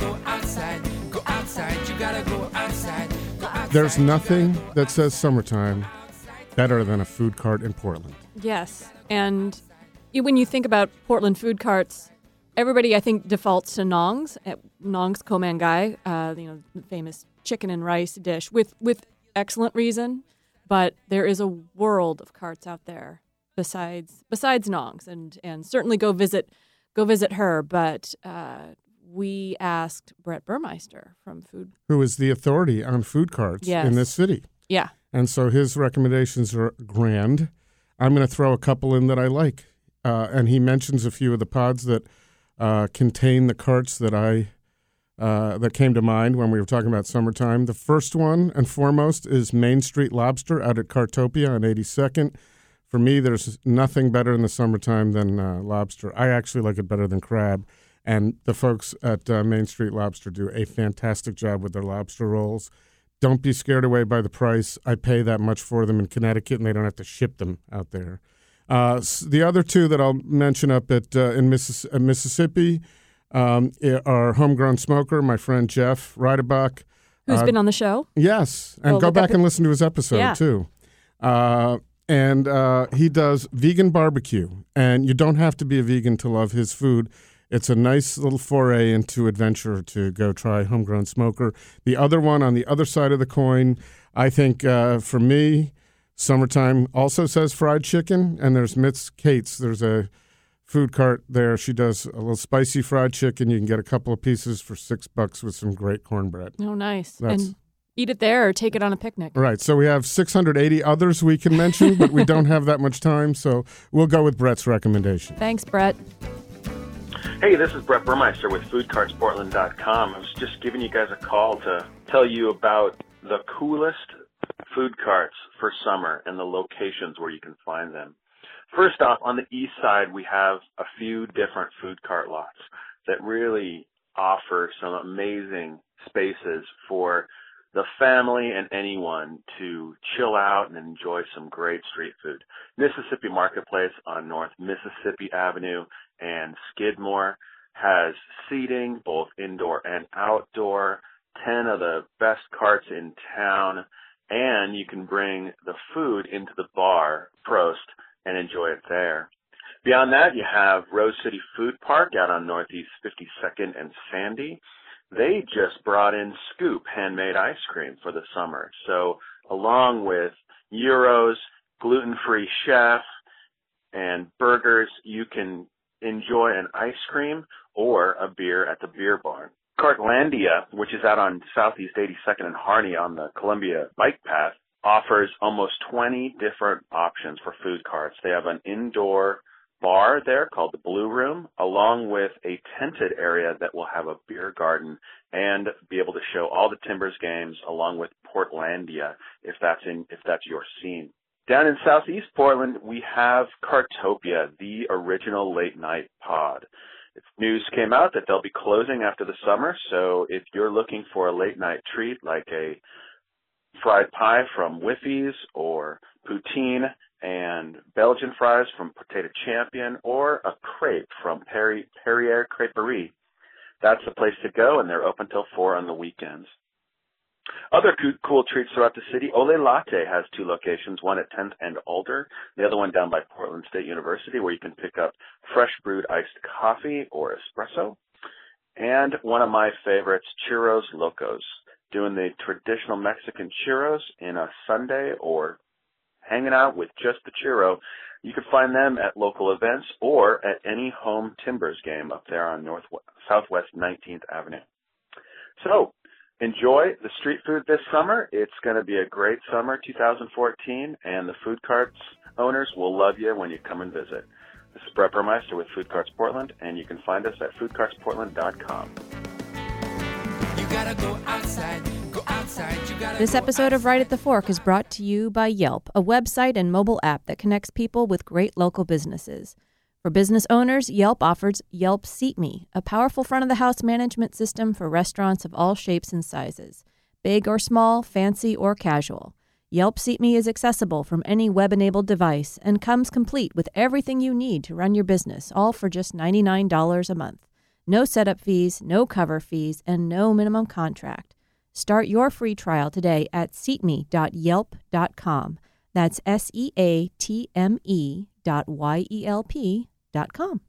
go outside, go outside, you gotta go outside. Go outside There's nothing that says summertime better than a food cart in Portland. Yes, and when you think about Portland food carts, everybody I think defaults to Nong's, at Nong's Khao Man Gai, uh, you know, the famous chicken and rice dish with with excellent reason. But there is a world of carts out there besides besides Nong's, and and certainly go visit go visit her. But uh, we asked Brett Burmeister from Food. Who is the authority on food carts Yes. in this city? Yeah, And so his recommendations are grand. I'm going to throw a couple in that I like. Uh, and he mentions a few of the pods that uh, contain the carts that I uh, that came to mind when we were talking about summertime. The first one and foremost is Maine Street Lobster out at Cartopia on 82nd. For me, there's nothing better in the summertime than uh, lobster. I actually like it better than crab. And the folks at uh, Maine Street Lobster do a fantastic job with their lobster rolls. Don't be scared away by the price. I pay that much for them in Connecticut, and they don't have to ship them out there. Uh, the other two that I'll mention up at uh, in Missis- uh, Mississippi um, are Homegrown Smoker, my friend Jeff Ridabock. who's Uh, been on the show? Yes, and Well, go back and listen to his episode Yeah. too. Uh, and uh, he does vegan barbecue, and you don't have to be a vegan to love his food. It's a nice little foray into adventure to go try homegrown smoker. The other one on the other side of the coin, I think uh, for me, summertime also says fried chicken, and there's Miss Kate's. There's a food cart there. She does a little spicy fried chicken. You can get a couple of pieces for six bucks with some great cornbread. Oh, nice. That's- and eat it there or take it on a picnic. Right. So we have 680 others we can mention, but we don't have that much time. So we'll go with Brett's recommendation. Thanks, Brett. Hey, this is Brett Burmeister with FoodCartsPortland.com. I was just giving you guys a call to tell you about the coolest food carts for summer and the locations where you can find them. First off, on the east side, we have a few different food cart lots that really offer some amazing spaces for the family and anyone to chill out and enjoy some great street food. Mississippi Marketplace on North Mississippi Avenue and Skidmore has seating, both indoor and outdoor, 10 of the best carts in town, and you can bring the food into the bar, Prost, and enjoy it there. Beyond that, you have Rose City Food Park out on Northeast 52nd and Sandy. They just brought in Scoop handmade ice cream for the summer. So along with Euros, gluten-free chef, and burgers, you can enjoy an ice cream or a beer at the beer barn. Cartlandia, which is out on Southeast 82nd and Harney on the Columbia bike path, offers almost 20 different options for food carts. They have an indoor bar there called the Blue Room, along with a tented area that will have a beer garden and be able to show all the Timbers games along with Portlandia if that's in if that's your scene. Down in southeast Portland, we have Cartopia, the original late night pod. News came out that they'll be closing after the summer, so if you're looking for a late night treat like a fried pie from Whiffies or poutine and Belgian fries from Potato Champion or a crepe from Perierra Creperie, that's the place to go and they're open till four on the weekends. Other coo- cool treats throughout the city. Ole Latte has two locations, one at 10th and Alder, the other one down by Portland State University where you can pick up fresh brewed iced coffee or espresso. And one of my favorites, Churros Locos, doing the traditional Mexican churros in a sundae or hanging out with just the churro. You can find them at local events or at any home Timbers game up there on North Southwest 19th Avenue. So, enjoy the street food this summer. It's going to be a great summer 2014 and the food carts owners will love you when you come and visit. This is Brett Burmeister with Food Carts Portland and you can find us at foodcartsportland.com. You gotta go outside, go outside, This episode of Right at the Fork is brought to you by Yelp, a website and mobile app that connects people with great local businesses. For business owners, Yelp offers Yelp Seat Me, a powerful front of the house management system for restaurants of all shapes and sizes, big or small, fancy or casual. Yelp Seat Me is accessible from any web enabled device and comes complete with everything you need to run your business, all for just $99 a month. No setup fees, no cover fees, and no minimum contract. Start your free trial today at seatme.yelp.com. That's S E A T M E dot Y E L P dot com.